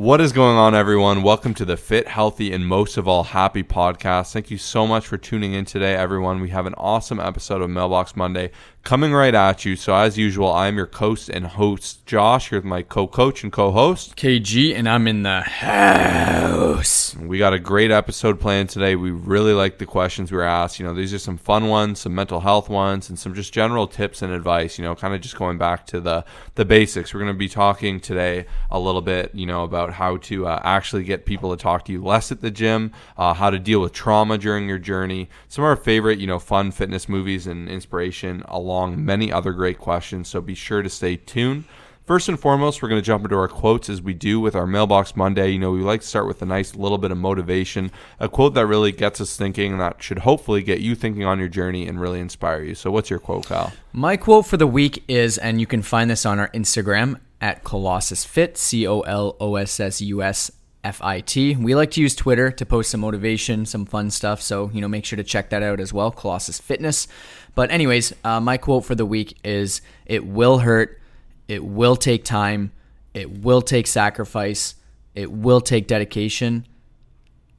What is going on, everyone? Welcome to the Fit, Healthy, and most of all, Happy podcast. Thank you so much for tuning in today, everyone. We have an awesome episode of Mailbox Monday coming right at you. So, as usual, I'm your host and host, Josh, here with my co coach and co host, KG, and I'm in the house. We got a great episode planned today. We really like the questions we were asked. You know, these are some fun ones, some mental health ones, and some just general tips and advice, you know, kind of just going back to the, the basics. We're going to be talking today a little bit, you know, about how to uh, actually get people to talk to you less at the gym, uh, how to deal with trauma during your journey, some of our favorite, you know, fun fitness movies and inspiration, along many other great questions. So be sure to stay tuned. First and foremost, we're going to jump into our quotes as we do with our Mailbox Monday. You know, we like to start with a nice little bit of motivation, a quote that really gets us thinking, and that should hopefully get you thinking on your journey and really inspire you. So, what's your quote, Kyle? My quote for the week is, and you can find this on our Instagram at Colossus Fit, C O L O S S U S F I T. We like to use Twitter to post some motivation, some fun stuff. So, you know, make sure to check that out as well, Colossus Fitness. But, anyways, uh, my quote for the week is It will hurt it will take time. It will take sacrifice. It will take dedication.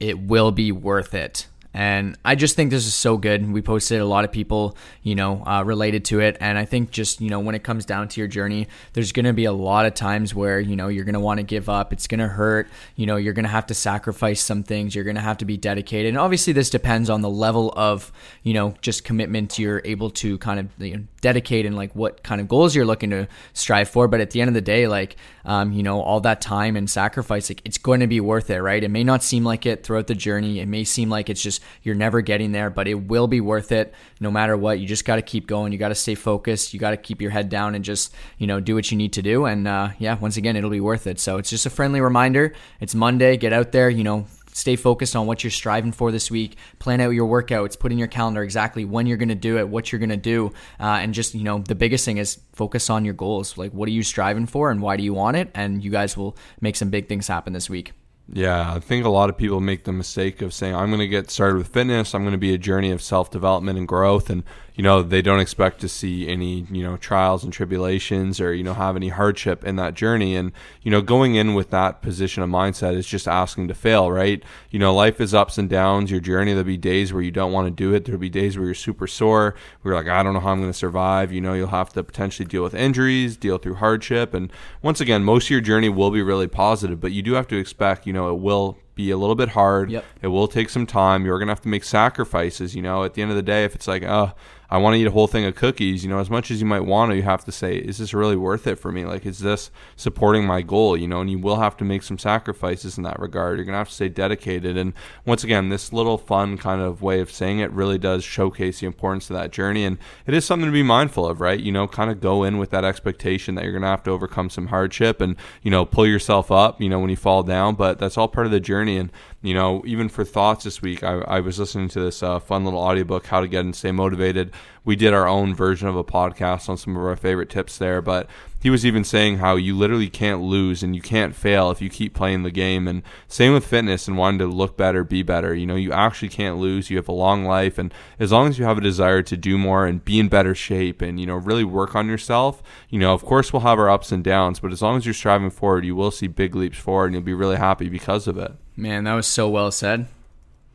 It will be worth it. And I just think this is so good. We posted a lot of people, you know, uh, related to it. And I think just, you know, when it comes down to your journey, there's going to be a lot of times where, you know, you're going to want to give up. It's going to hurt. You know, you're going to have to sacrifice some things. You're going to have to be dedicated. And obviously, this depends on the level of, you know, just commitment you're able to kind of you know, dedicate and like what kind of goals you're looking to strive for. But at the end of the day, like, um, you know, all that time and sacrifice, like, it's going to be worth it, right? It may not seem like it throughout the journey. It may seem like it's just, you're never getting there, but it will be worth it no matter what. You just got to keep going. You got to stay focused. You got to keep your head down and just, you know, do what you need to do. And uh, yeah, once again, it'll be worth it. So it's just a friendly reminder. It's Monday. Get out there, you know, stay focused on what you're striving for this week plan out your workouts put in your calendar exactly when you're going to do it what you're going to do uh, and just you know the biggest thing is focus on your goals like what are you striving for and why do you want it and you guys will make some big things happen this week yeah, I think a lot of people make the mistake of saying, I'm going to get started with fitness. I'm going to be a journey of self development and growth. And you know they don't expect to see any you know trials and tribulations or you know have any hardship in that journey. And you know going in with that position of mindset is just asking to fail right? You know life is ups and downs. Your journey there'll be days where you don't want to do it. There'll be days where you're super sore. We're like i don't know how i'm going to survive. You know you'll have to potentially deal with injuries deal through hardship. And once again most of your journey will be really positive but you do have to expect you know it will be a little bit hard. Yep. It will take some time. You're going to have to make sacrifices. You know, at the end of the day, if it's like, oh, I want to eat a whole thing of cookies, you know, as much as you might want to, you have to say, is this really worth it for me? Like, is this supporting my goal? You know, and you will have to make some sacrifices in that regard. You're going to have to stay dedicated. And once again, this little fun kind of way of saying it really does showcase the importance of that journey. And it is something to be mindful of, right? You know, kind of go in with that expectation that you're going to have to overcome some hardship and, you know, pull yourself up, you know, when you fall down. But that's all part of the journey. And, you know, even for thoughts this week, I, I was listening to this uh, fun little audiobook, How to Get and Stay Motivated. We did our own version of a podcast on some of our favorite tips there, but he was even saying how you literally can't lose and you can't fail if you keep playing the game. And same with fitness and wanting to look better, be better. You know, you actually can't lose. You have a long life, and as long as you have a desire to do more and be in better shape and you know really work on yourself, you know, of course we'll have our ups and downs, but as long as you're striving forward, you will see big leaps forward, and you'll be really happy because of it. Man, that was so well said.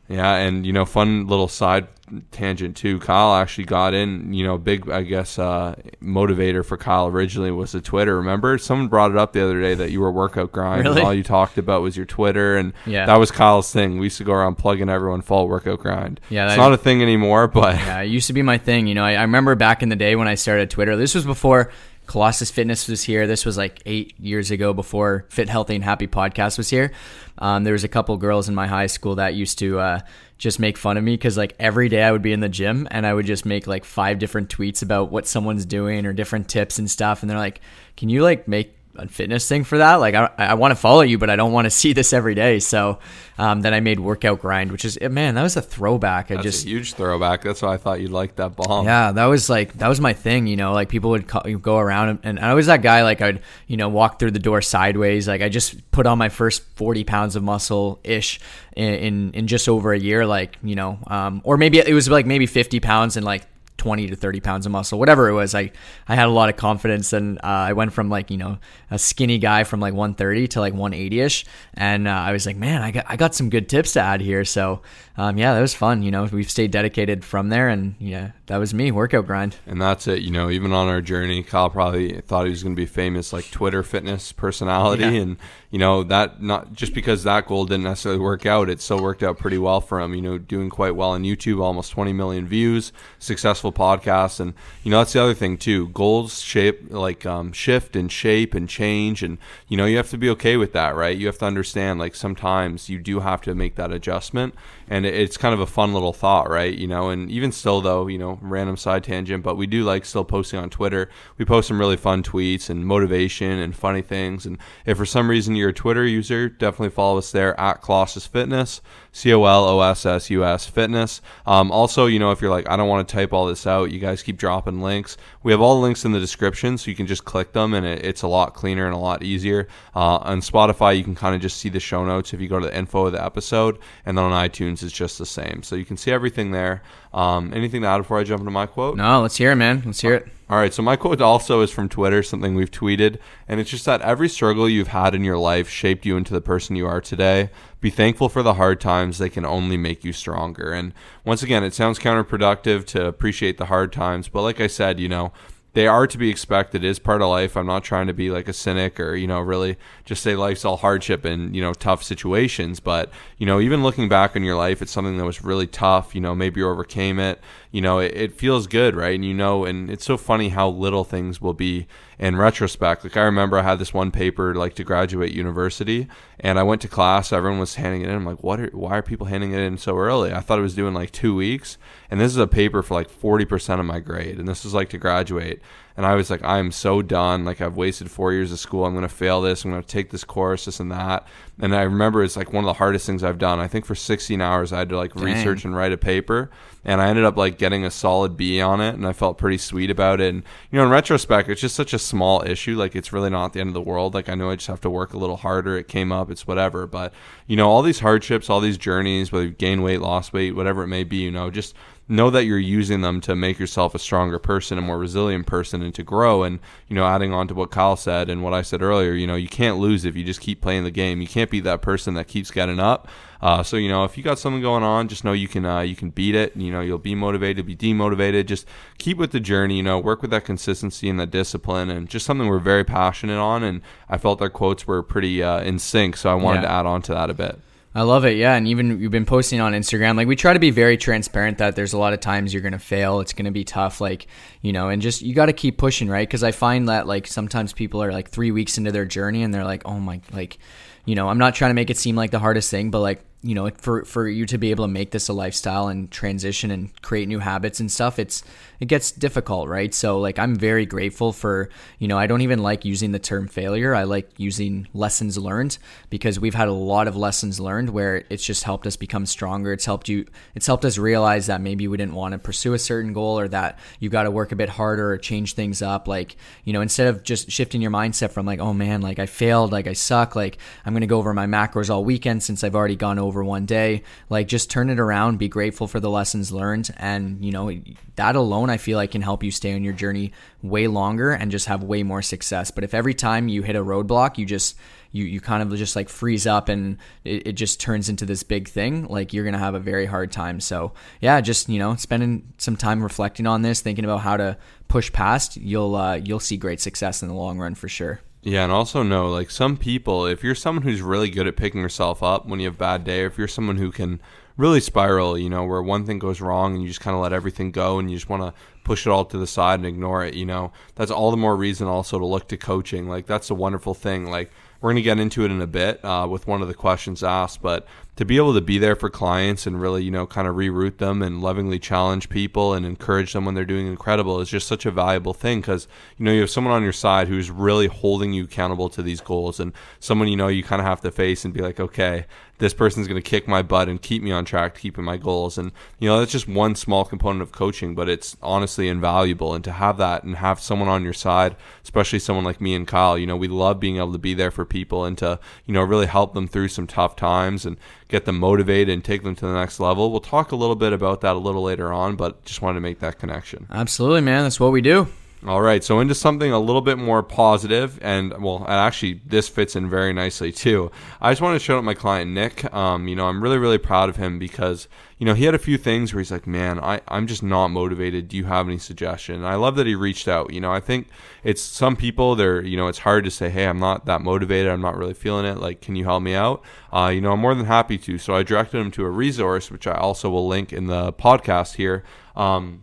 Yeah, and you know, fun little side tangent too. Kyle actually got in. You know, big I guess uh, motivator for Kyle originally was the Twitter. Remember, someone brought it up the other day that you were workout grind. Really? And all you talked about was your Twitter, and Yeah. that was Kyle's thing. We used to go around plugging everyone full workout grind. Yeah, it's that- not a thing anymore, but Yeah, it used to be my thing. You know, I, I remember back in the day when I started Twitter. This was before Colossus Fitness was here. This was like eight years ago before Fit, Healthy, and Happy podcast was here. Um, there was a couple girls in my high school that used to uh, just make fun of me because like every day I would be in the gym and I would just make like five different tweets about what someone's doing or different tips and stuff. And they're like, "Can you like make fitness thing for that. Like I, I want to follow you, but I don't want to see this every day. So um, then I made workout grind, which is man, that was a throwback. I that's just a huge throwback. That's why I thought you'd like that bomb. yeah, that was like that was my thing. You know, like people would call, go around, and, and I was that guy. Like I'd you know walk through the door sideways. Like I just put on my first forty pounds of muscle ish in, in in just over a year. Like you know, um, or maybe it was like maybe fifty pounds in like 20 to 30 pounds of muscle, whatever it was. I, I had a lot of confidence and uh, I went from like, you know, a skinny guy from like 130 to like 180 ish. And uh, I was like, man, I got, I got some good tips to add here. So, um, yeah, that was fun. You know, we've stayed dedicated from there and yeah, that was me workout grind. And that's it. You know, even on our journey, Kyle probably thought he was going to be famous like Twitter fitness personality. Yeah. And, you know, that not just because that goal didn't necessarily work out, it still worked out pretty well for him, you know, doing quite well on YouTube, almost 20 million views, successful podcast. And, you know, that's the other thing too. Goals shape, like um, shift and shape and change. And, you know, you have to be okay with that, right? You have to understand like sometimes you do have to make that adjustment and it's kind of a fun little thought, right? You know, and even still though, you know, random side tangent, but we do like still posting on Twitter. We post some really fun tweets and motivation and funny things. And if for some reason you're a Twitter user, definitely follow us there at Colossus Fitness. C O L O S S U S fitness. Um, also, you know, if you're like, I don't want to type all this out, you guys keep dropping links. We have all the links in the description, so you can just click them and it, it's a lot cleaner and a lot easier. Uh, on Spotify, you can kind of just see the show notes if you go to the info of the episode, and then on iTunes, it's just the same. So you can see everything there. Um, anything to add before I jump into my quote? No, let's hear it, man. Let's hear it. All right, so my quote also is from Twitter, something we've tweeted, and it's just that every struggle you've had in your life shaped you into the person you are today. Be thankful for the hard times, they can only make you stronger. And once again, it sounds counterproductive to appreciate the hard times, but like I said, you know, they are to be expected. It is part of life. I'm not trying to be like a cynic or, you know, really just say life's all hardship and, you know, tough situations. But, you know, even looking back on your life, it's something that was really tough. You know, maybe you overcame it. You know, it, it feels good, right? And, you know, and it's so funny how little things will be in retrospect. Like I remember I had this one paper like to graduate university and I went to class, everyone was handing it in. I'm like, what are, why are people handing it in so early? I thought it was doing like two weeks. And this is a paper for like 40% of my grade. And this is like to graduate. And I was like, I'm so done. Like I've wasted four years of school. I'm going to fail this. I'm going to take this course, this and that. And I remember it's like one of the hardest things I've done. I think for 16 hours I had to like Dang. research and write a paper. And I ended up like getting a solid B on it. And I felt pretty sweet about it. And, you know, in retrospect, it's just such a small issue. Like it's really not the end of the world. Like I know I just have to work a little harder. It came up. It's whatever. But, you know, all these hardships, all these journeys, whether you gain weight, lost weight, whatever it may be, you know, just know that you're using them to make yourself a stronger person, a more resilient person, and to grow. And you know, adding on to what Kyle said and what I said earlier, you know, you can't lose if you just keep playing the game. You can't be that person that keeps getting up. Uh, so you know, if you got something going on, just know you can uh, you can beat it. You know, you'll be motivated, be demotivated. Just keep with the journey. You know, work with that consistency and that discipline, and just something we're very passionate on. And I felt their quotes were pretty uh, in sync, so I wanted yeah. to add on to that a bit. I love it. Yeah. And even you've been posting on Instagram. Like, we try to be very transparent that there's a lot of times you're going to fail. It's going to be tough. Like, you know, and just you got to keep pushing, right? Because I find that, like, sometimes people are like three weeks into their journey and they're like, oh my, like, you know, I'm not trying to make it seem like the hardest thing, but like, you know, for for you to be able to make this a lifestyle and transition and create new habits and stuff, it's it gets difficult, right? So like I'm very grateful for, you know, I don't even like using the term failure. I like using lessons learned because we've had a lot of lessons learned where it's just helped us become stronger. It's helped you it's helped us realize that maybe we didn't want to pursue a certain goal or that you got to work a bit harder or change things up like, you know, instead of just shifting your mindset from like, "Oh man, like I failed, like I suck, like I'm going to go over my macros all weekend since I've already gone over one day." Like just turn it around, be grateful for the lessons learned and, you know, that alone I feel like can help you stay on your journey way longer and just have way more success. But if every time you hit a roadblock, you just you you kind of just like freeze up and it, it just turns into this big thing, like you're gonna have a very hard time. So yeah, just you know, spending some time reflecting on this, thinking about how to push past, you'll uh, you'll see great success in the long run for sure. Yeah, and also know like some people, if you're someone who's really good at picking yourself up when you have a bad day, or if you're someone who can really spiral, you know, where one thing goes wrong and you just kind of let everything go and you just want to push it all to the side and ignore it, you know, that's all the more reason also to look to coaching. Like, that's a wonderful thing. Like, we're going to get into it in a bit uh, with one of the questions asked, but to be able to be there for clients and really, you know, kind of reroute them and lovingly challenge people and encourage them when they're doing incredible is just such a valuable thing because, you know, you have someone on your side who's really holding you accountable to these goals and someone, you know, you kind of have to face and be like, okay, this person's going to kick my butt and keep me on track to keeping my goals. And, you know, that's just one small component of coaching, but it's honestly invaluable. And to have that and have someone on your side, especially someone like me and Kyle, you know, we love being able to be there for people and to, you know, really help them through some tough times and get them motivated and take them to the next level. We'll talk a little bit about that a little later on, but just wanted to make that connection. Absolutely, man. That's what we do. All right, so into something a little bit more positive, and well, actually, this fits in very nicely too. I just want to shout out my client Nick. Um, you know, I'm really, really proud of him because you know he had a few things where he's like, "Man, I, I'm just not motivated. Do you have any suggestion?" And I love that he reached out. You know, I think it's some people they're you know it's hard to say, "Hey, I'm not that motivated. I'm not really feeling it. Like, can you help me out?" Uh, you know, I'm more than happy to. So I directed him to a resource, which I also will link in the podcast here. Um,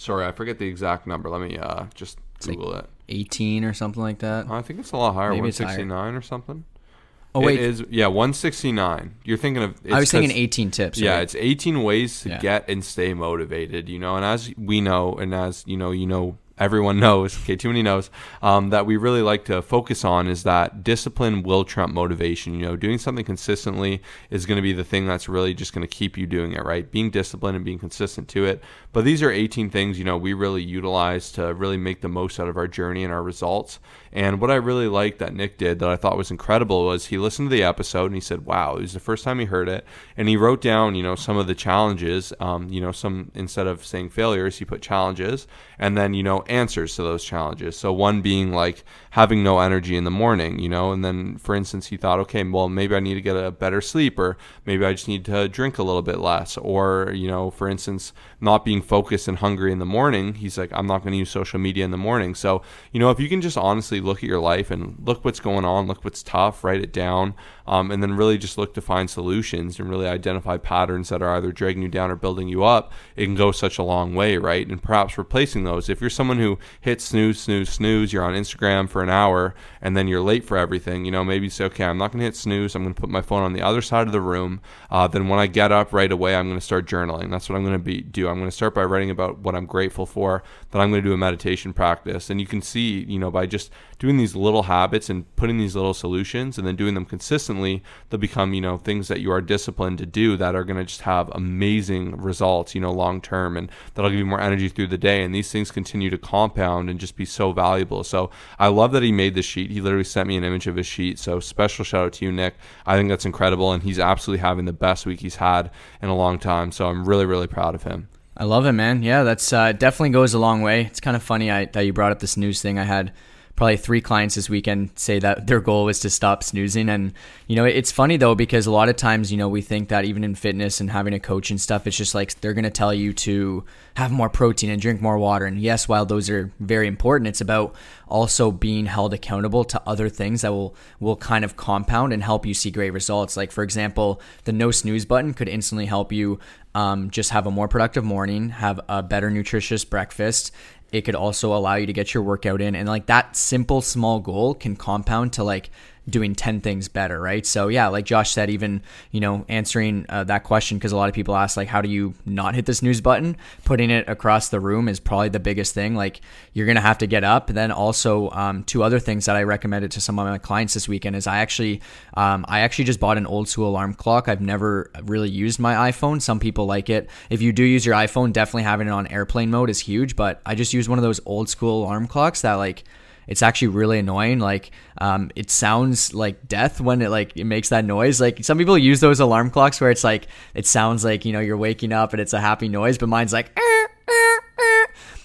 Sorry, I forget the exact number. Let me uh, just Google like it. 18 or something like that. I think it's a lot higher. Maybe 169 or something. Oh wait, it is yeah 169. You're thinking of. I was thinking 18 tips. Yeah, right? it's 18 ways to yeah. get and stay motivated. You know, and as we know, and as you know, you know everyone knows, okay, too many knows, um, that we really like to focus on is that discipline will trump motivation. You know, doing something consistently is going to be the thing that's really just going to keep you doing it, right? Being disciplined and being consistent to it. But these are 18 things, you know, we really utilize to really make the most out of our journey and our results. And what I really liked that Nick did that I thought was incredible was he listened to the episode and he said, wow, it was the first time he heard it. And he wrote down, you know, some of the challenges, um, you know, some, instead of saying failures, he put challenges and then, you know, answers to those challenges. So one being like having no energy in the morning, you know, and then for instance, he thought, okay, well, maybe I need to get a better sleep or maybe I just need to drink a little bit less. Or, you know, for instance, not being focused and hungry in the morning. He's like, I'm not going to use social media in the morning. So, you know, if you can just honestly look at your life and look what's going on, look what's tough, write it down, um, and then really just look to find solutions and really identify patterns that are either dragging you down or building you up, it can go such a long way, right? And perhaps replacing those. If you're someone who hits snooze, snooze, snooze, you're on Instagram for an hour and then you're late for everything, you know, maybe you say, okay, I'm not going to hit snooze. I'm going to put my phone on the other side of the room. Uh, then when I get up right away, I'm going to start journaling. That's what I'm going to be do. I'm going to start by writing about what I'm grateful for. Then I'm going to do a meditation practice. And you can see, you know, by just doing these little habits and putting these little solutions and then doing them consistently, they'll become, you know, things that you are disciplined to do that are going to just have amazing results, you know, long term. And that'll give you more energy through the day. And these things continue to compound and just be so valuable. So I love that he made the sheet. He literally sent me an image of his sheet. So special shout out to you, Nick. I think that's incredible. And he's absolutely having the best week he's had in a long time. So I'm really, really proud of him. I love it, man. Yeah, that's uh, definitely goes a long way. It's kind of funny I, that you brought up this news thing. I had probably three clients this weekend say that their goal was to stop snoozing. And, you know, it's funny though, because a lot of times, you know, we think that even in fitness and having a coach and stuff, it's just like they're going to tell you to have more protein and drink more water. And yes, while those are very important, it's about also being held accountable to other things that will, will kind of compound and help you see great results. Like, for example, the no snooze button could instantly help you um, just have a more productive morning, have a better nutritious breakfast, it could also allow you to get your workout in. And like that simple small goal can compound to like doing 10 things better, right? So, yeah, like Josh said, even, you know, answering uh, that question, because a lot of people ask, like, how do you not hit the snooze button? Putting it across the room is probably the biggest thing. Like, you're going to have to get up. then also, um, two other things that I recommended to some of my clients this weekend is I actually, um, I actually just bought an old school alarm clock. I've never really used my iPhone. Some people like it. If you do use your iPhone, definitely having it on airplane mode is huge, but I just use one of those old school alarm clocks that, like, it's actually really annoying. Like, um, it sounds like death when it like it makes that noise. Like some people use those alarm clocks where it's like it sounds like you know you're waking up and it's a happy noise, but mine's like.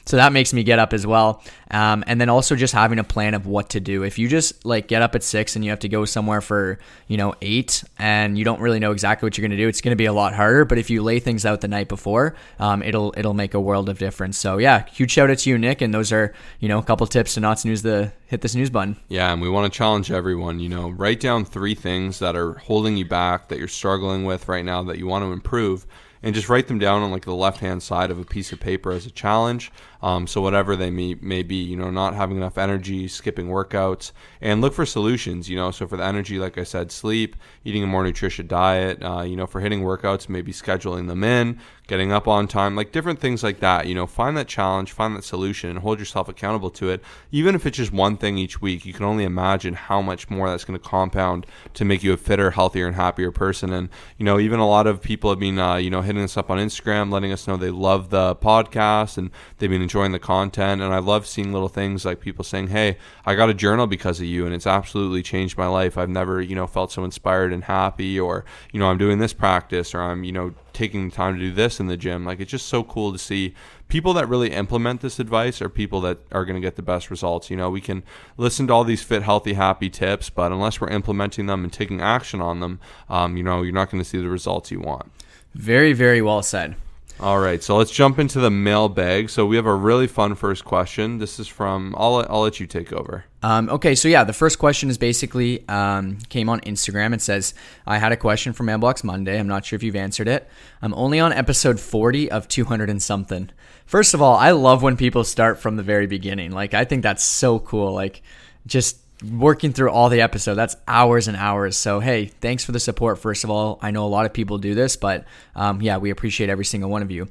So that makes me get up as well. Um, and then also just having a plan of what to do. If you just like get up at six and you have to go somewhere for, you know, eight and you don't really know exactly what you're going to do, it's going to be a lot harder. But if you lay things out the night before, um, it'll, it'll make a world of difference. So yeah, huge shout out to you, Nick. And those are, you know, a couple tips to not snooze the, hit the snooze button. Yeah. And we want to challenge everyone, you know, write down three things that are holding you back that you're struggling with right now that you want to improve and just write them down on like the left hand side of a piece of paper as a challenge. Um, so whatever they may, may be, you know, not having enough energy, skipping workouts, and look for solutions. You know, so for the energy, like I said, sleep, eating a more nutritious diet. Uh, you know, for hitting workouts, maybe scheduling them in, getting up on time, like different things like that. You know, find that challenge, find that solution, and hold yourself accountable to it. Even if it's just one thing each week, you can only imagine how much more that's going to compound to make you a fitter, healthier, and happier person. And you know, even a lot of people have been, uh, you know, hitting us up on Instagram, letting us know they love the podcast and they've been enjoying the content. And I love seeing little things like people saying, "Hey, I got a journal because of you, and it's absolutely changed my life. I've never, you know, felt so inspired and happy." Or, you know, I'm doing this practice, or I'm, you know, taking the time to do this in the gym. Like it's just so cool to see people that really implement this advice are people that are going to get the best results. You know, we can listen to all these fit, healthy, happy tips, but unless we're implementing them and taking action on them, um, you know, you're not going to see the results you want. Very, very well said. All right, so let's jump into the mailbag. So we have a really fun first question. This is from. I'll I'll let you take over. Um, okay, so yeah, the first question is basically um, came on Instagram. It says, "I had a question for Mailbox Monday. I'm not sure if you've answered it. I'm only on episode 40 of 200 and something. First of all, I love when people start from the very beginning. Like, I think that's so cool. Like, just working through all the episode. That's hours and hours. So hey thanks for the support first of all. I know a lot of people do this but um, yeah we appreciate every single one of you.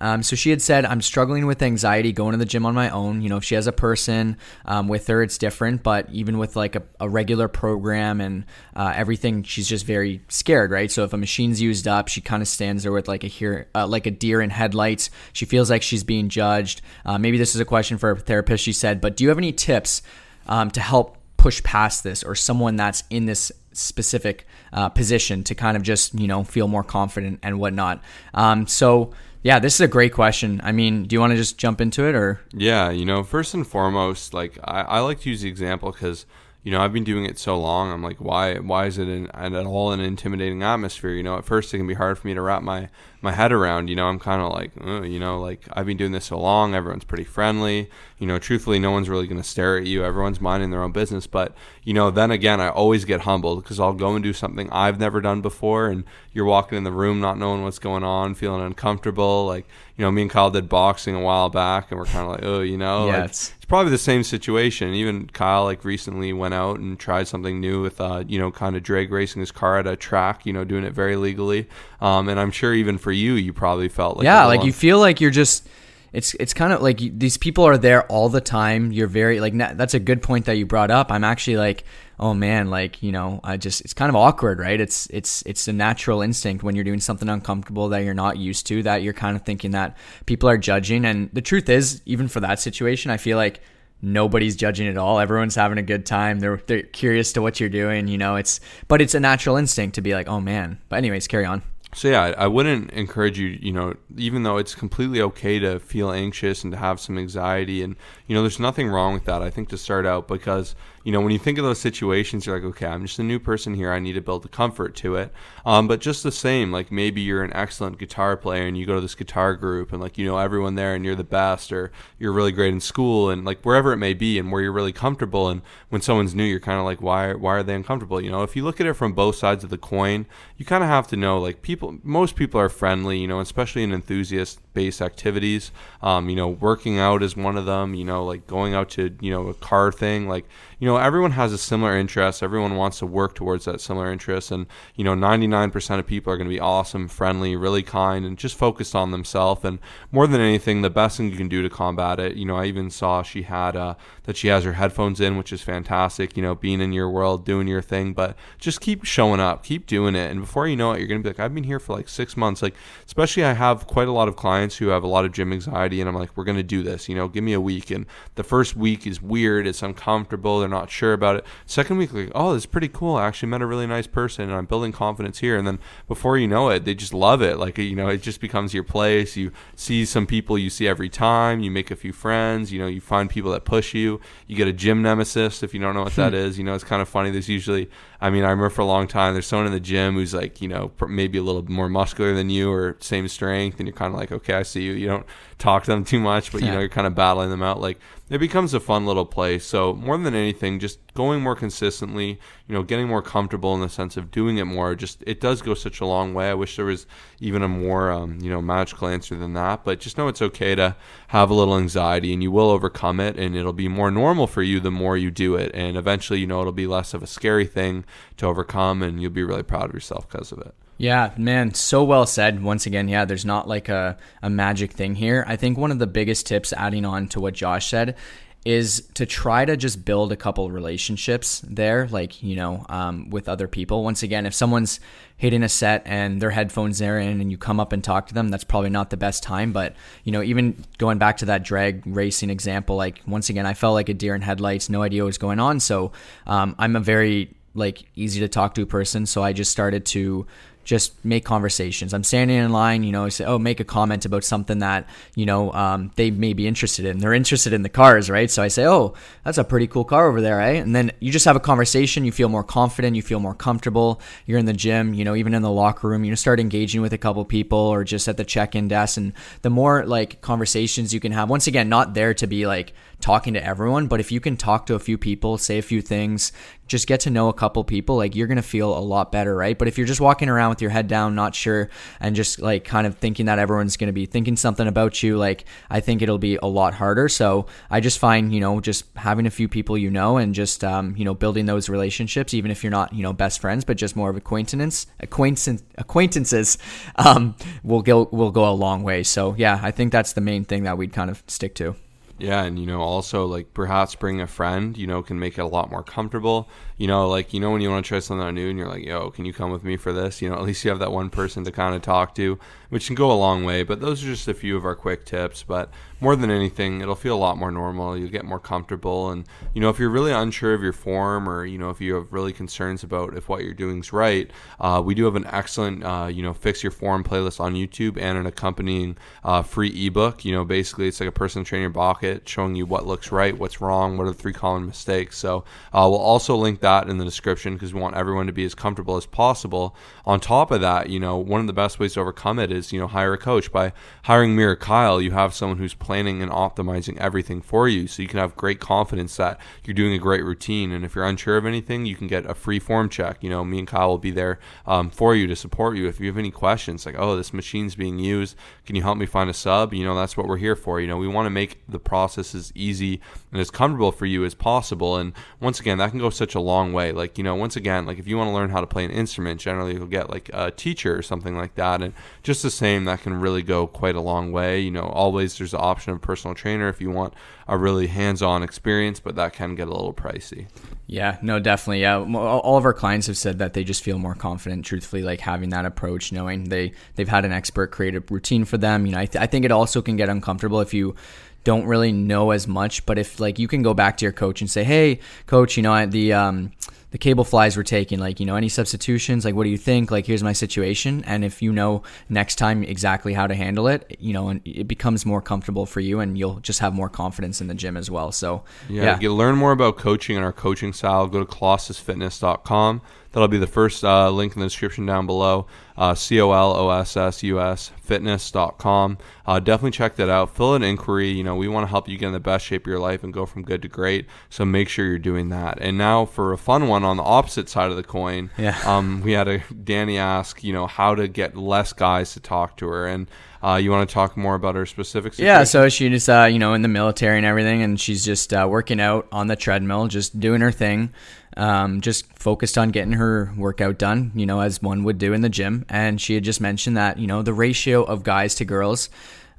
Um, so she had said i'm struggling with anxiety going to the gym on my own. You know if she has a person um, with her it's different but even with like a, a regular program and uh, everything she's just very scared right? So if a machine's used up she kind of stands there with like a here uh, like a deer in headlights. She feels like she's being judged. Uh, maybe this is a question for a therapist she said but do you have any tips um, to help push past this or someone that's in this specific uh, position to kind of just you know feel more confident and whatnot. Um, so yeah this is a great question. I mean do you want to just jump into it or? Yeah you know first and foremost like i, I like to use the example because you know i've been doing it so long i'm like why why is it in, at all an intimidating atmosphere? You know at first it can be hard for me to wrap my my head around. You know, I'm kind of like, oh, you know, like I've been doing this so long. Everyone's pretty friendly. You know, truthfully, no one's really going to stare at you. Everyone's minding their own business. But you know, then again, I always get humbled because I'll go and do something I've never done before, and you're walking in the room not knowing what's going on, feeling uncomfortable. Like, you know, me and Kyle did boxing a while back, and we're kind of like, oh, you know, yeah, like, it's, it's probably the same situation. Even Kyle, like, recently went out and tried something new with, uh, you know, kind of drag racing his car at a track. You know, doing it very legally. Um, and I'm sure even for you, you probably felt like yeah, like you feel like you're just. It's it's kind of like you, these people are there all the time. You're very like that's a good point that you brought up. I'm actually like, oh man, like you know, I just it's kind of awkward, right? It's it's it's a natural instinct when you're doing something uncomfortable that you're not used to that you're kind of thinking that people are judging. And the truth is, even for that situation, I feel like nobody's judging at all. Everyone's having a good time. They're they're curious to what you're doing. You know, it's but it's a natural instinct to be like, oh man. But anyways, carry on. So yeah, I wouldn't encourage you, you know, even though it's completely okay to feel anxious and to have some anxiety and you know, there's nothing wrong with that. I think to start out because you know, when you think of those situations, you're like, okay, I'm just a new person here. I need to build the comfort to it. Um, but just the same, like maybe you're an excellent guitar player and you go to this guitar group and like you know everyone there and you're the best, or you're really great in school and like wherever it may be and where you're really comfortable. And when someone's new, you're kind of like, why why are they uncomfortable? You know, if you look at it from both sides of the coin, you kind of have to know like people. Most people are friendly, you know, especially an enthusiast based activities. Um, you know, working out is one of them. You know, like going out to you know a car thing, like you know, everyone has a similar interest. Everyone wants to work towards that similar interest. And, you know, 99% of people are going to be awesome, friendly, really kind, and just focused on themselves. And more than anything, the best thing you can do to combat it, you know, I even saw she had uh, that she has her headphones in, which is fantastic, you know, being in your world, doing your thing. But just keep showing up, keep doing it. And before you know it, you're going to be like, I've been here for like six months. Like, especially I have quite a lot of clients who have a lot of gym anxiety. And I'm like, we're going to do this, you know, give me a week. And the first week is weird, it's uncomfortable. They're not sure about it. Second week, like, oh, this is pretty cool. I actually met a really nice person, and I'm building confidence here. And then before you know it, they just love it. Like you know, it just becomes your place. You see some people you see every time. You make a few friends. You know, you find people that push you. You get a gym nemesis if you don't know what that hmm. is. You know, it's kind of funny. There's usually, I mean, I remember for a long time, there's someone in the gym who's like, you know, maybe a little more muscular than you or same strength, and you're kind of like, okay, I see you. You don't talk to them too much, but you know, you're kind of battling them out. Like it becomes a fun little place. So more than anything, just going more consistently, you know, getting more comfortable in the sense of doing it more. Just it does go such a long way. I wish there was even a more um, you know magical answer than that. But just know it's okay to have a little anxiety, and you will overcome it, and it'll be more normal for you the more you do it, and eventually, you know, it'll be less of a scary thing to overcome, and you'll be really proud of yourself because of it. Yeah, man, so well said. Once again, yeah, there's not like a, a magic thing here. I think one of the biggest tips, adding on to what Josh said, is to try to just build a couple relationships there, like, you know, um, with other people. Once again, if someone's hitting a set and their headphones are in and you come up and talk to them, that's probably not the best time. But, you know, even going back to that drag racing example, like, once again, I felt like a deer in headlights, no idea what was going on. So um, I'm a very, like, easy to talk to person. So I just started to just make conversations. I'm standing in line, you know, say, oh, make a comment about something that, you know, um, they may be interested in. They're interested in the cars, right? So I say, oh, that's a pretty cool car over there, right? And then you just have a conversation. You feel more confident. You feel more comfortable. You're in the gym, you know, even in the locker room, you start engaging with a couple people or just at the check in desk. And the more like conversations you can have, once again, not there to be like, talking to everyone, but if you can talk to a few people, say a few things, just get to know a couple people, like you're going to feel a lot better, right? But if you're just walking around with your head down, not sure, and just like kind of thinking that everyone's going to be thinking something about you, like I think it'll be a lot harder. So I just find, you know, just having a few people you know and just, um, you know, building those relationships, even if you're not, you know, best friends, but just more of acquaintance, acquaintance, acquaintances, um, will go, will go a long way. So yeah, I think that's the main thing that we'd kind of stick to. Yeah, and you know, also like perhaps bring a friend, you know, can make it a lot more comfortable. You know, like you know when you want to try something new and you're like, "Yo, can you come with me for this?" You know, at least you have that one person to kind of talk to, which can go a long way. But those are just a few of our quick tips. But more than anything, it'll feel a lot more normal. You'll get more comfortable, and you know, if you're really unsure of your form, or you know, if you have really concerns about if what you're doing is right, uh, we do have an excellent, uh, you know, fix your form playlist on YouTube and an accompanying uh, free ebook. You know, basically, it's like a personal trainer bucket showing you what looks right, what's wrong, what are the three common mistakes. So uh, we'll also link that in the description because we want everyone to be as comfortable as possible. On top of that, you know, one of the best ways to overcome it is, you know, hire a coach. By hiring me or Kyle, you have someone who's planning and optimizing everything for you. So you can have great confidence that you're doing a great routine. And if you're unsure of anything, you can get a free form check. You know, me and Kyle will be there um, for you to support you. If you have any questions, like, oh, this machine's being used, can you help me find a sub? You know, that's what we're here for. You know, we want to make the process as easy and as comfortable for you as possible. And once again, that can go such a long way. Like, you know, once again, like if you want to learn how to play an instrument, generally you'll get like a teacher or something like that. And just the same, that can really go quite a long way. You know, always there's the option of personal trainer if you want a really hands-on experience, but that can get a little pricey. Yeah, no, definitely. Yeah, all of our clients have said that they just feel more confident. Truthfully, like having that approach, knowing they they've had an expert create a routine for them. You know, I, th- I think it also can get uncomfortable if you don't really know as much. But if like you can go back to your coach and say, "Hey, coach, you know the um, the cable flies were taking, like you know any substitutions, like what do you think? Like here's my situation." And if you know next time exactly how to handle it, you know, and it becomes more comfortable for you, and you'll just have more confidence in the gym as well. So yeah, yeah. you learn more about coaching and our coaching style. Go to colossusfitness.com. That'll be the first uh, link in the description down below. Uh, C O L O S S U S fitness.com. Uh, definitely check that out. Fill an inquiry. You know, we want to help you get in the best shape of your life and go from good to great. So make sure you're doing that. And now for a fun one on the opposite side of the coin. Yeah. Um, we had a Danny ask, you know, how to get less guys to talk to her. And uh, you want to talk more about her specific situation? Yeah, so she's uh, you know in the military and everything, and she's just uh, working out on the treadmill, just doing her thing, um, just focused on getting her workout done, you know, as one would do in the gym. And she had just mentioned that you know the ratio of guys to girls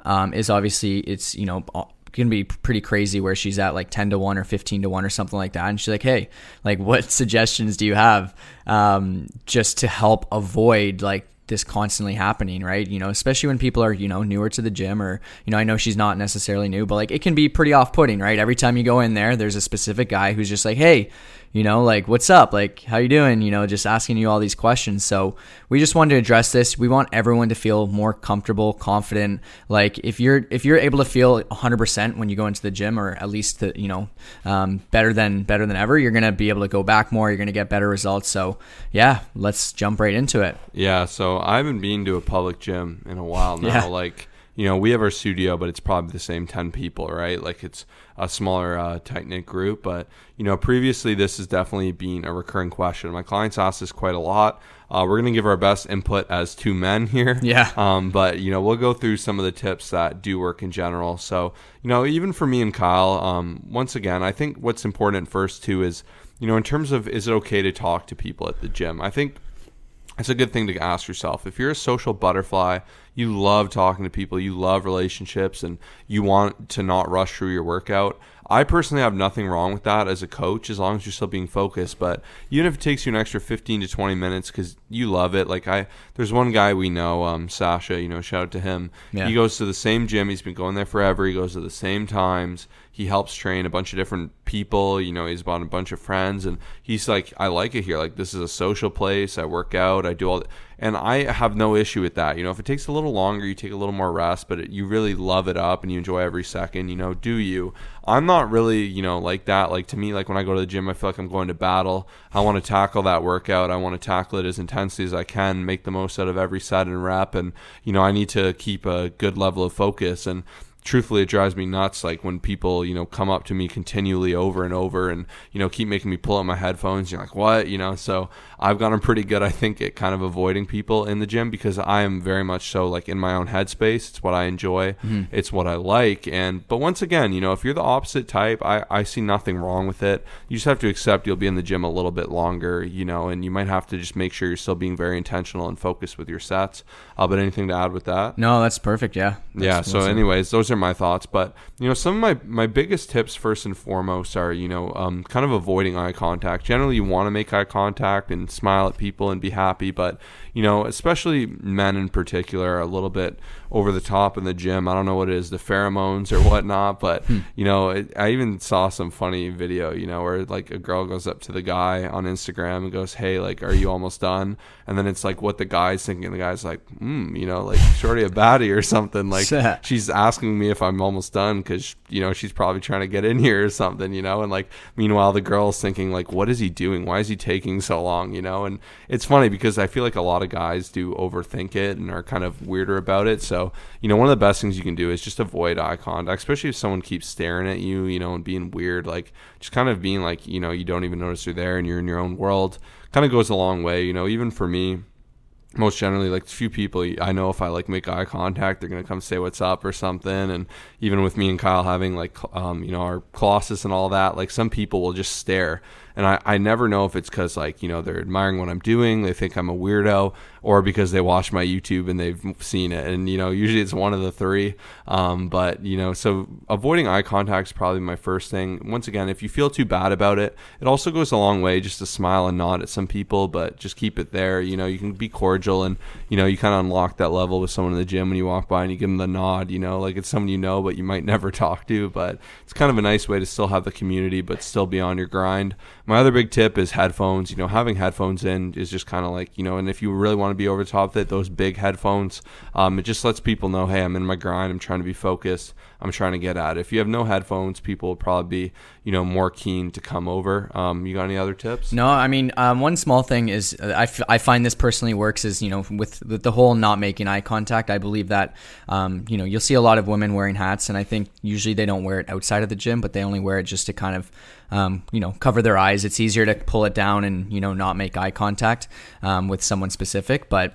um, is obviously it's you know can be pretty crazy where she's at like 10 to 1 or 15 to 1 or something like that and she's like hey like what suggestions do you have um, just to help avoid like this constantly happening, right? You know, especially when people are, you know, newer to the gym or, you know, I know she's not necessarily new, but like it can be pretty off putting, right? Every time you go in there, there's a specific guy who's just like, hey, you know, like what's up? Like how you doing? You know, just asking you all these questions. So we just wanted to address this. We want everyone to feel more comfortable, confident. Like if you're if you're able to feel 100% when you go into the gym, or at least the, you know um, better than better than ever, you're gonna be able to go back more. You're gonna get better results. So yeah, let's jump right into it. Yeah. So I haven't been to a public gym in a while now. Yeah. Like you know, we have our studio, but it's probably the same 10 people, right? Like it's a smaller, uh, tight knit group. But, you know, previously this has definitely been a recurring question. My clients ask this quite a lot. Uh, we're going to give our best input as two men here. Yeah. Um, but, you know, we'll go through some of the tips that do work in general. So, you know, even for me and Kyle, um, once again, I think what's important first, too, is, you know, in terms of is it okay to talk to people at the gym? I think it's a good thing to ask yourself. If you're a social butterfly, you love talking to people, you love relationships, and you want to not rush through your workout, I personally have nothing wrong with that as a coach, as long as you're still being focused. But even if it takes you an extra 15 to 20 minutes because you love it, like I, there's one guy we know, um, Sasha. You know, shout out to him. Yeah. He goes to the same gym. He's been going there forever. He goes to the same times. He helps train a bunch of different people. You know, he's brought a bunch of friends, and he's like, I like it here. Like this is a social place. I work out. I do all. And I have no issue with that. You know, if it takes a little longer, you take a little more rest, but it, you really love it up and you enjoy every second, you know, do you? I'm not really, you know, like that. Like to me, like when I go to the gym, I feel like I'm going to battle. I want to tackle that workout. I want to tackle it as intensely as I can, make the most out of every set and rep. And, you know, I need to keep a good level of focus. And, truthfully it drives me nuts like when people you know come up to me continually over and over and you know keep making me pull out my headphones you're like what? You know so i've gotten pretty good i think at kind of avoiding people in the gym because i am very much so like in my own headspace. It's what i enjoy. Mm-hmm. it's what i like. And but once again you know if you're the opposite type i i see nothing wrong with it. You just have to accept you'll be in the gym a little bit longer you know and you might have to just make sure you're still being very intentional and focused with your sets. Uh, but anything to add with that? No that's perfect. Yeah. That's, yeah so anyways those are my thoughts. But you know, some of my my biggest tips first and foremost are you know um, kind of avoiding eye contact. Generally, you want to make eye contact and smile at people and be happy, but you know, especially men in particular, are a little bit over the top in the gym. I don't know what it is, the pheromones or whatnot, but hmm. you know, it, I even saw some funny video, you know, where like a girl goes up to the guy on Instagram and goes, "Hey, like, are you almost done?" And then it's like what the guy's thinking. The guy's like, "Hmm, you know, like shorty a baddie or something." Like she's asking me if I'm almost done because you know she's probably trying to get in here or something, you know. And like meanwhile, the girl's thinking like, "What is he doing? Why is he taking so long?" You know. And it's funny because I feel like a lot of guys do overthink it and are kind of weirder about it. So you know, one of the best things you can do is just avoid eye contact, especially if someone keeps staring at you, you know, and being weird. Like just kind of being like, you know, you don't even notice you're there and you're in your own world. Kind of goes a long way, you know. Even for me, most generally like few people i know if i like make eye contact they're gonna come say what's up or something and even with me and kyle having like um, you know our colossus and all that like some people will just stare and I, I never know if it's because like you know they're admiring what I'm doing, they think I'm a weirdo, or because they watch my YouTube and they've seen it. And you know usually it's one of the three. Um, but you know so avoiding eye contact is probably my first thing. Once again, if you feel too bad about it, it also goes a long way just to smile and nod at some people, but just keep it there. You know you can be cordial and you know you kind of unlock that level with someone in the gym when you walk by and you give them the nod. You know like it's someone you know but you might never talk to, but it's kind of a nice way to still have the community but still be on your grind my other big tip is headphones. You know, having headphones in is just kind of like you know, and if you really want to be over the top of it, those big headphones, um, it just lets people know, hey, I'm in my grind. I'm trying to be focused. I'm trying to get at. It. If you have no headphones, people will probably be you know more keen to come over. Um, you got any other tips? No, I mean um, one small thing is uh, I, f- I find this personally works is you know with, with the whole not making eye contact. I believe that um, you know you'll see a lot of women wearing hats, and I think usually they don't wear it outside of the gym, but they only wear it just to kind of um, you know cover their eyes. It's easier to pull it down and you know not make eye contact um, with someone specific, but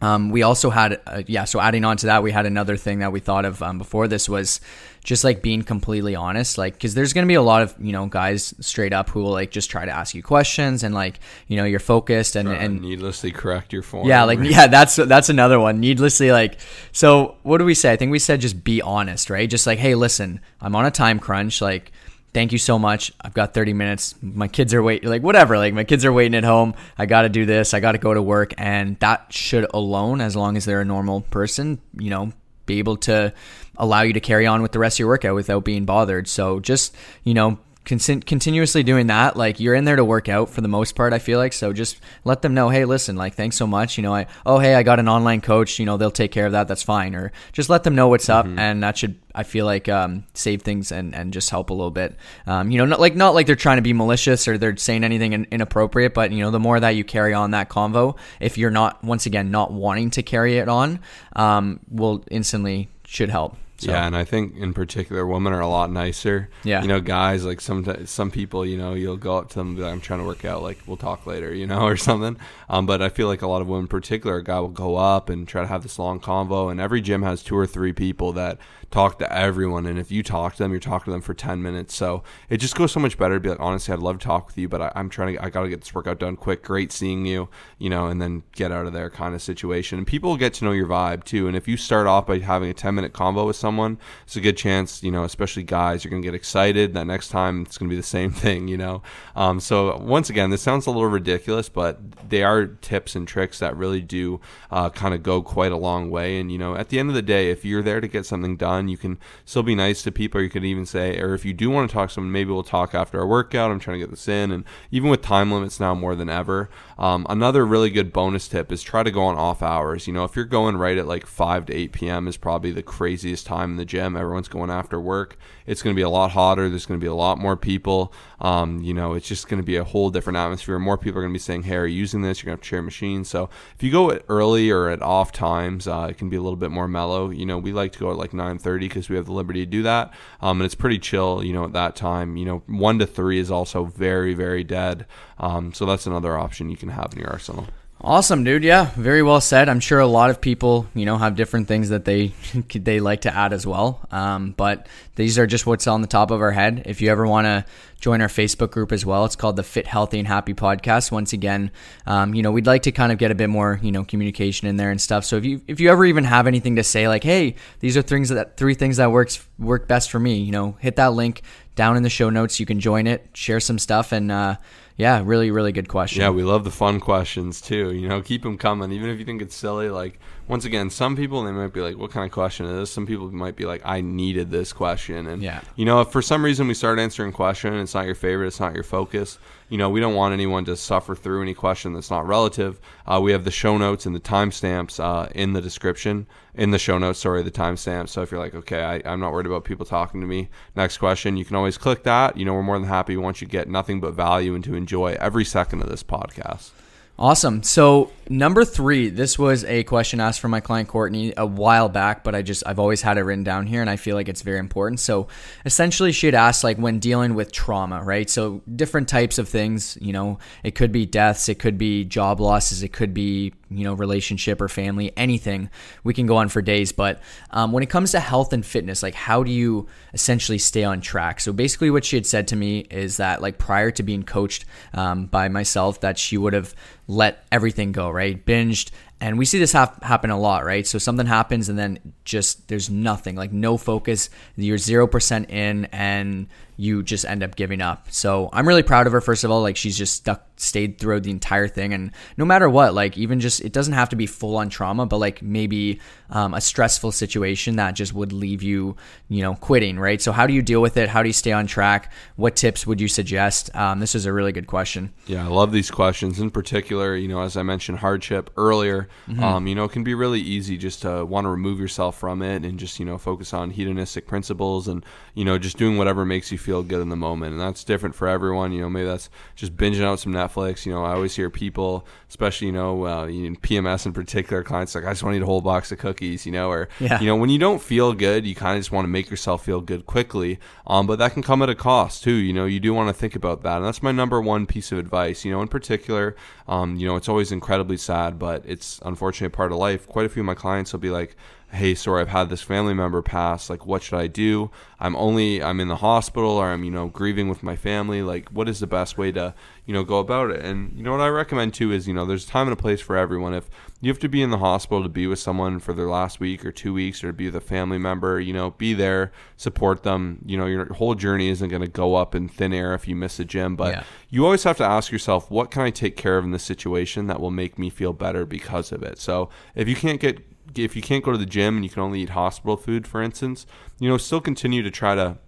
um, we also had, uh, yeah, so adding on to that, we had another thing that we thought of um, before this was just like being completely honest. Like, because there's going to be a lot of, you know, guys straight up who will like just try to ask you questions and like, you know, you're focused and, and needlessly correct your form. Yeah, like, yeah, that's, that's another one. Needlessly, like, so what do we say? I think we said just be honest, right? Just like, hey, listen, I'm on a time crunch. Like, thank you so much. I've got 30 minutes. My kids are waiting, like whatever. Like my kids are waiting at home. I got to do this. I got to go to work, and that should alone, as long as they're a normal person, you know, be able to allow you to carry on with the rest of your workout without being bothered. So just you know, con- continuously doing that, like you're in there to work out for the most part. I feel like so. Just let them know, hey, listen, like thanks so much. You know, I oh hey, I got an online coach. You know, they'll take care of that. That's fine. Or just let them know what's up, mm-hmm. and that should I feel like um, save things and, and just help a little bit. Um, you know, not like not like they're trying to be malicious or they're saying anything in, inappropriate, but you know, the more that you carry on that convo, if you're not once again not wanting to carry it on, um, will instantly should help. So. Yeah, and I think in particular, women are a lot nicer. Yeah, you know, guys like some some people, you know, you'll go up to them, and be like, "I'm trying to work out, like we'll talk later," you know, or something. Um, but I feel like a lot of women, in particular, a guy will go up and try to have this long convo, and every gym has two or three people that talk to everyone. And if you talk to them, you're talking to them for 10 minutes. So it just goes so much better to be like, honestly, I'd love to talk with you, but I, am trying to, I got to get this workout done quick. Great seeing you, you know, and then get out of there kind of situation. And people get to know your vibe too. And if you start off by having a 10 minute convo with someone, someone, it's a good chance, you know, especially guys, you're going to get excited. That next time it's going to be the same thing, you know. Um, so once again, this sounds a little ridiculous, but they are tips and tricks that really do uh, kind of go quite a long way. And you know, at the end of the day, if you're there to get something done, you can still be nice to people. You could even say, or if you do want to talk to someone, maybe we'll talk after our workout. I'm trying to get this in, and even with time limits now more than ever. Um, another really good bonus tip is try to go on off hours. You know, if you're going right at like 5 to 8 p.m. is probably the craziest time in the gym. Everyone's going after work. It's going to be a lot hotter. There's going to be a lot more people. Um, you know, it's just going to be a whole different atmosphere. More people are going to be saying, "Hey, are you using this?" You're going to have to share machines. So if you go at early or at off times, uh, it can be a little bit more mellow. You know, we like to go at like 9:30 because we have the liberty to do that, um, and it's pretty chill. You know, at that time, you know, one to three is also very, very dead. Um, so that's another option you can have in your arsenal. Awesome, dude. Yeah, very well said. I'm sure a lot of people, you know, have different things that they they like to add as well. Um, but these are just what's on the top of our head. If you ever want to join our Facebook group as well, it's called the Fit, Healthy, and Happy Podcast. Once again, um, you know, we'd like to kind of get a bit more, you know, communication in there and stuff. So if you if you ever even have anything to say, like, hey, these are things that three things that works work best for me, you know, hit that link down in the show notes. You can join it, share some stuff, and uh, yeah, really, really good question. Yeah, we love the fun questions too. You know, keep them coming, even if you think it's silly. Like once again, some people they might be like, "What kind of question is this?" Some people might be like, "I needed this question," and yeah, you know, if for some reason we start answering question, it's not your favorite, it's not your focus. You know, we don't want anyone to suffer through any question that's not relative. Uh, we have the show notes and the timestamps uh, in the description, in the show notes. Sorry, the timestamps. So if you're like, okay, I, I'm not worried about people talking to me. Next question, you can always click that. You know, we're more than happy once you get nothing but value and to enjoy every second of this podcast. Awesome. So number three, this was a question asked from my client Courtney a while back, but I just I've always had it written down here, and I feel like it's very important. So essentially, she had asked like when dealing with trauma, right? So different types of things. You know, it could be deaths, it could be job losses, it could be you know relationship or family, anything. We can go on for days, but um, when it comes to health and fitness, like how do you essentially stay on track? So basically, what she had said to me is that like prior to being coached um, by myself, that she would have let everything go, right? Binged. And we see this ha- happen a lot, right? So something happens and then just there's nothing, like no focus. You're 0% in and you just end up giving up. So I'm really proud of her, first of all. Like she's just stuck, stayed through the entire thing. And no matter what, like even just, it doesn't have to be full on trauma, but like maybe um, a stressful situation that just would leave you, you know, quitting, right? So how do you deal with it? How do you stay on track? What tips would you suggest? Um, this is a really good question. Yeah, I love these questions. In particular, you know, as I mentioned hardship earlier, mm-hmm. um, you know, it can be really easy just to want to remove yourself from it and just, you know, focus on hedonistic principles and, you know, just doing whatever makes you feel good in the moment. And that's different for everyone. You know, maybe that's just binging out some Netflix. You know, I always hear people, especially, you know, uh, in PMS in particular, clients like, I just want to eat a whole box of cookies, you know, or, yeah. you know, when you don't feel good, you kind of just want to make yourself feel good quickly. Um, but that can come at a cost too. You know, you do want to think about that. And that's my number one piece of advice. You know, in particular, um, you know, it's always incredibly sad, but it's unfortunately part of life. Quite a few of my clients will be like, hey sorry i've had this family member pass like what should i do? I'm only i'm in the hospital or i'm you know grieving with my family like what is the best way to you know go about it? And you know what i recommend too is you know there's a time and a place for everyone. If you have to be in the hospital to be with someone for their last week or two weeks or to be with a family member you know be there support them. You know your whole journey isn't going to go up in thin air if you miss a gym but yeah. you always have to ask yourself what can i take care of in this situation that will make me feel better because of it? So if you can't get if you can't go to the gym and you can only eat hospital food, for instance, you know, still continue to try to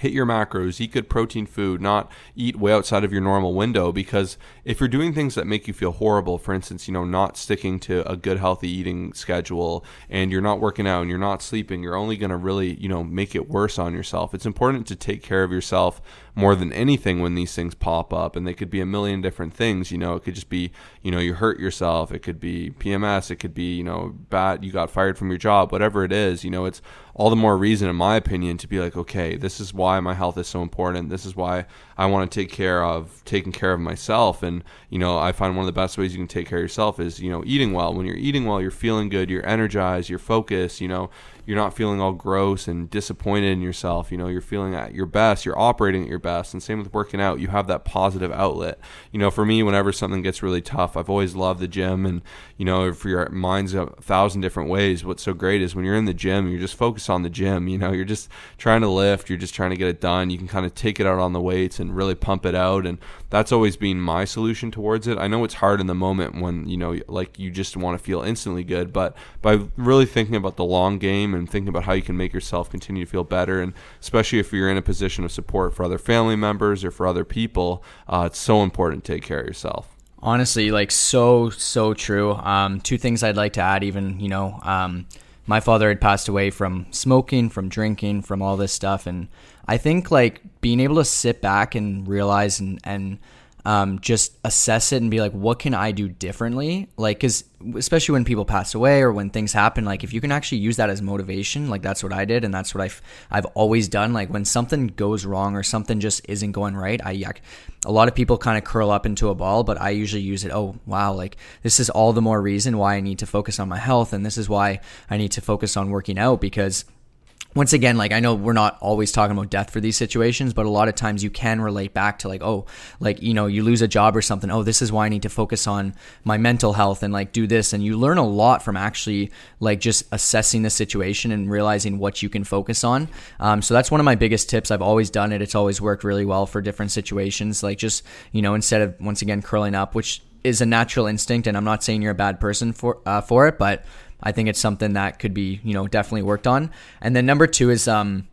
hit your macros, eat good protein food, not eat way outside of your normal window. Because if you're doing things that make you feel horrible, for instance, you know, not sticking to a good healthy eating schedule and you're not working out and you're not sleeping, you're only going to really, you know, make it worse on yourself. It's important to take care of yourself more than anything when these things pop up and they could be a million different things. You know it could just be you know you hurt yourself. It could be pms it could be you know bad you got fired from your job whatever it is you know it's all the more reason in my opinion to be like okay this is why my health is so important. This is why i want to take care of taking care of myself and you know i find one of the best ways you can take care of yourself is you know eating well when you're eating well you're feeling good you're energized you're focused you know you're not feeling all gross and disappointed in yourself you know you're feeling at your best you're operating at your best. And same with working out, you have that positive outlet. You know, for me, whenever something gets really tough, I've always loved the gym. And, you know, if your mind's a thousand different ways, what's so great is when you're in the gym, you're just focused on the gym. You know, you're just trying to lift, you're just trying to get it done. You can kind of take it out on the weights and really pump it out. And that's always been my solution towards it. I know it's hard in the moment when, you know, like you just want to feel instantly good, but by really thinking about the long game and thinking about how you can make yourself continue to feel better, and especially if you're in a position of support for other family members or for other people, uh, it's so important to take care of yourself. Honestly, like so, so true. Um, two things I'd like to add, even, you know, um, my father had passed away from smoking, from drinking, from all this stuff. And I think like being able to sit back and realize and, and um, just assess it and be like, what can I do differently? Like, because especially when people pass away or when things happen, like if you can actually use that as motivation, like that's what I did and that's what I've I've always done. Like when something goes wrong or something just isn't going right, I a lot of people kind of curl up into a ball, but I usually use it. Oh wow, like this is all the more reason why I need to focus on my health and this is why I need to focus on working out because once again, like I know we're not always talking about death for these situations, but a lot of times you can relate back to like, oh, like, you know, you lose a job or something. Oh, this is why I need to focus on my mental health and like do this. And you learn a lot from actually like just assessing the situation and realizing what you can focus on. Um, so that's one of my biggest tips. I've always done it. It's always worked really well for different situations. Like just, you know, instead of once again curling up, which is a natural instinct. And I'm not saying you're a bad person for, uh, for it, but I think it's something that could be, you know, definitely worked on. And then number two is, um,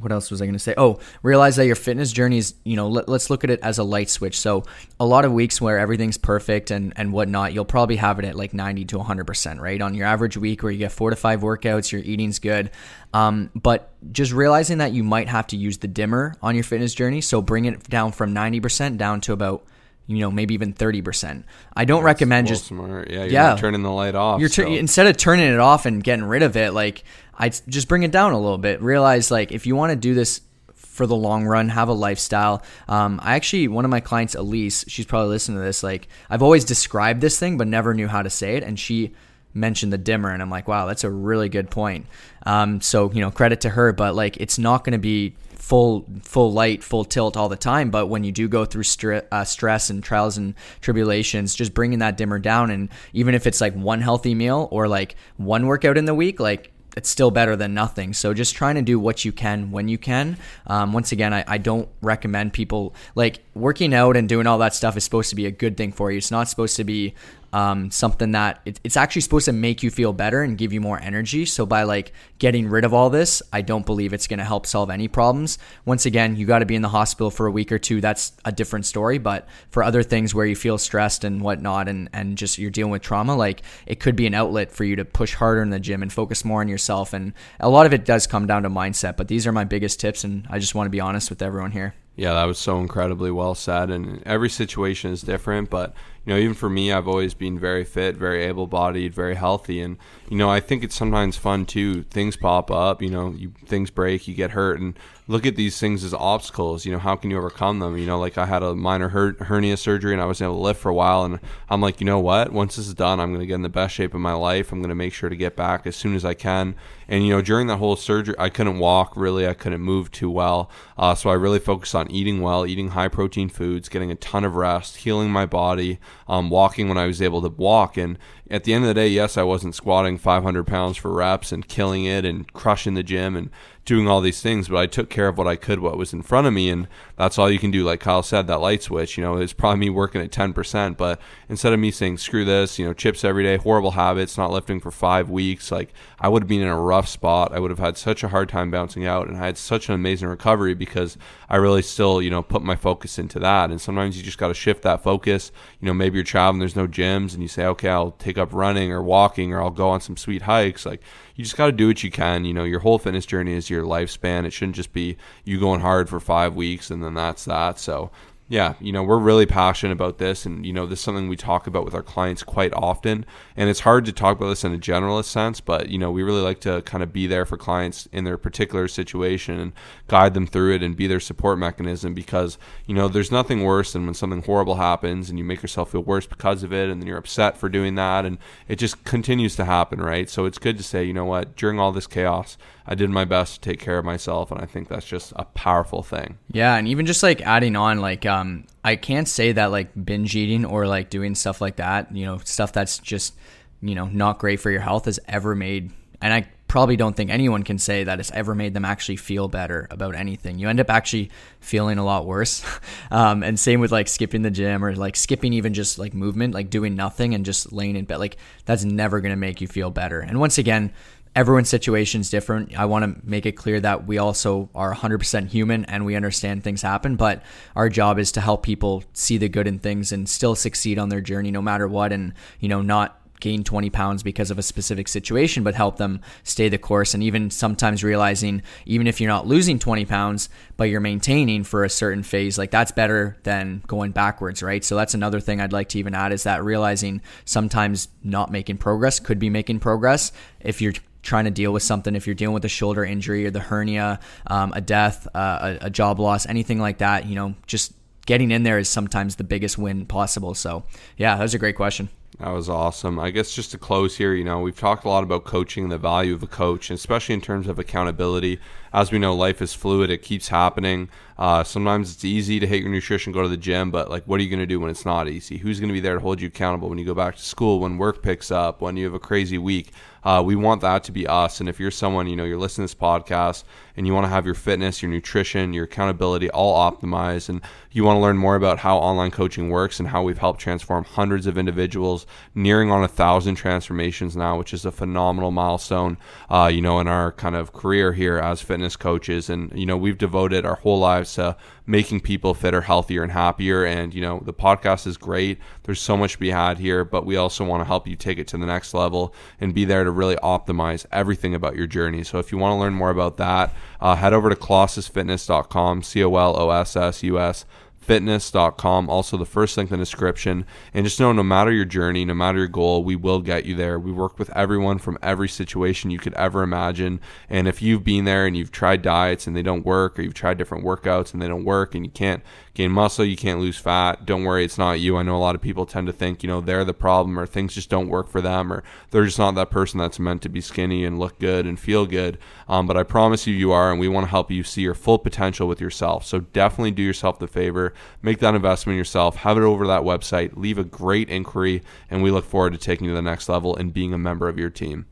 what else was I going to say? Oh, realize that your fitness journey is, you know, let, us look at it as a light switch. So, a lot of weeks where everything's perfect and, and whatnot, you'll probably have it at like 90 to 100%, right? On your average week where you get four to five workouts, your eating's good. Um, but just realizing that you might have to use the dimmer on your fitness journey. So, bring it down from 90% down to about you know, maybe even 30%. I don't That's recommend just smart. Yeah, yeah. turning the light off. You're so. instead of turning it off and getting rid of it, like I just bring it down a little bit. Realize like if you want to do this for the long run, have a lifestyle. Um, I actually, one of my clients, Elise, she's probably listening to this. Like, I've always described this thing, but never knew how to say it. And she mentioned the dimmer, and I'm like, wow, that's a really good point. Um, so, you know, credit to her, but like, it's not going to be full full light, full tilt all the time. But when you do go through stri- uh, stress and trials and tribulations, just bringing that dimmer down, and even if it's like one healthy meal or like one workout in the week, like it's still better than nothing. So just trying to do what you can when you can. Um, once again, I, I, don't recommend people like working out and doing all that stuff is supposed to be a good thing for you. It's not supposed to be um, something that it, it's actually supposed to make you feel better and give you more energy. So by like getting rid of all this, I don't believe it's going to help solve any problems. Once again, you got to be in the hospital for a week or two. That's a different story. But for other things where you feel stressed and whatnot, and and just you're dealing with trauma, like it could be an outlet for you to push harder in the gym and focus more on yourself. And a lot of it does come down to mindset. But these are my biggest tips, and I just want to be honest with everyone here. Yeah, that was so incredibly well said. And every situation is different, but you know, even for me, I've always been very fit, very able-bodied, very healthy, and you know, I think it's sometimes fun too. Things pop up, you know, you things break, you get hurt, and look at these things as obstacles. You know, how can you overcome them? You know, like I had a minor her- hernia surgery and I wasn't able to lift for a while, and I'm like, you know what? Once this is done, I'm going to get in the best shape of my life. I'm going to make sure to get back as soon as I can. And you know, during that whole surgery, I couldn't walk really. I couldn't move too well, uh, so I really focused on eating well, eating high protein foods, getting a ton of rest, healing my body, um, walking when I was able to walk, and at the end of the day, yes, I wasn't squatting 500 pounds for reps and killing it and crushing the gym and doing all these things, but I took care of what I could, what was in front of me, and that's all you can do. Like Kyle said, that light switch, you know, it's probably me working at 10%, but instead of me saying, screw this, you know, chips every day, horrible habits, not lifting for five weeks, like I would have been in a rough spot. I would have had such a hard time bouncing out, and I had such an amazing recovery because I really still, you know, put my focus into that. And sometimes you just got to shift that focus. You know, maybe you're traveling, there's no gyms, and you say, okay, I'll take up running or walking, or I'll go on some sweet hikes. Like, you just got to do what you can. You know, your whole fitness journey is your lifespan. It shouldn't just be you going hard for five weeks and then that's that. So Yeah, you know, we're really passionate about this and you know, this is something we talk about with our clients quite often. And it's hard to talk about this in a generalist sense, but you know, we really like to kind of be there for clients in their particular situation and guide them through it and be their support mechanism because, you know, there's nothing worse than when something horrible happens and you make yourself feel worse because of it and then you're upset for doing that and it just continues to happen, right? So it's good to say, you know what, during all this chaos, I did my best to take care of myself, and I think that's just a powerful thing. Yeah, and even just like adding on, like um, I can't say that like binge eating or like doing stuff like that, you know, stuff that's just you know not great for your health has ever made, and I probably don't think anyone can say that it's ever made them actually feel better about anything. You end up actually feeling a lot worse. Um, and same with like skipping the gym or like skipping even just like movement, like doing nothing and just laying in bed. Like that's never going to make you feel better. And once again, everyone's situation is different. I want to make it clear that we also are 100% human and we understand things happen, but our job is to help people see the good in things and still succeed on their journey no matter what and, you know, not gain 20 pounds because of a specific situation, but help them stay the course. And even sometimes realizing, even if you're not losing 20 pounds, but you're maintaining for a certain phase, like that's better than going backwards, right? So that's another thing I'd like to even add is that realizing sometimes not making progress could be making progress if you're trying to deal with something, if you're dealing with a shoulder injury or the hernia, um, a death, uh, a, a job loss, anything like that, you know, just getting in there is sometimes the biggest win possible. So, yeah, that was a great question. That was awesome. I guess just to close here, you know, we've talked a lot about coaching, the value of a coach, especially in terms of accountability. As we know, life is fluid; it keeps happening. Uh, sometimes it's easy to hate your nutrition, go to the gym, but like, what are you going to do when it's not easy? Who's going to be there to hold you accountable when you go back to school, when work picks up, when you have a crazy week? Uh, we want that to be us. And if you're someone, you know, you're listening to this podcast and you want to have your fitness, your nutrition, your accountability all optimized, and you want to learn more about how online coaching works and how we've helped transform hundreds of individuals, nearing on a thousand transformations now, which is a phenomenal milestone, uh, you know, in our kind of career here as fitness coaches. And, you know, we've devoted our whole lives to making people fitter, healthier, and happier. And, you know, the podcast is great. There's so much to be had here, but we also want to help you take it to the next level and be there to really optimize everything about your journey. So if you want to learn more about that, uh, head over to colossusfitness.com, C O L O S S U S fitness.com. Also, the first link in the description. And just know no matter your journey, no matter your goal, we will get you there. We work with everyone from every situation you could ever imagine. And if you've been there and you've tried diets and they don't work, or you've tried different workouts and they don't work, and you can't gain muscle, you can't lose fat, don't worry, it's not you. I know a lot of people tend to think, you know, they're the problem or things just don't work for them or they're just not that person that's meant to be skinny and look good and feel good. Um, but I promise you, you are, and we want to help you see your full potential with yourself. So definitely do yourself the favor make that investment yourself, have it over that website, leave a great inquiry, and we look forward to taking you to the next level and being a member of your team.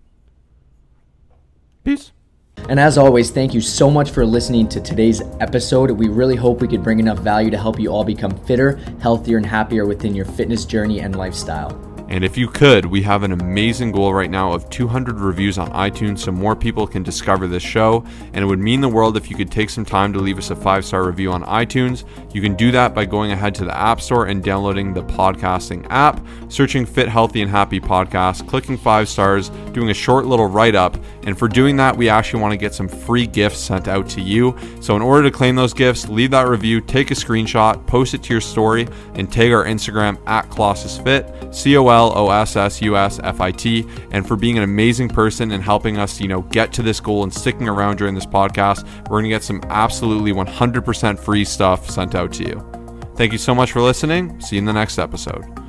Peace. And as always, thank you so much for listening to today's episode. We really hope we could bring enough value to help you all become fitter, healthier, and happier within your fitness journey and lifestyle. And if you could, we have an amazing goal right now of 200 reviews on iTunes so more people can discover this show. And it would mean the world if you could take some time to leave us a five star review on iTunes. You can do that by going ahead to the App Store and downloading the podcasting app, searching Fit, Healthy, and Happy Podcast, clicking five stars, doing a short little write up. And for doing that, we actually want to get some free gifts sent out to you. So in order to claim those gifts, leave that review, take a screenshot, post it to your story, and tag our Instagram at Colossus Fit, C O L. O S S U S F I T, and for being an amazing person and helping us, you know, get to this goal and sticking around during this podcast. We're going to get some absolutely 100% free stuff sent out to you. Thank you so much for listening. See you in the next episode.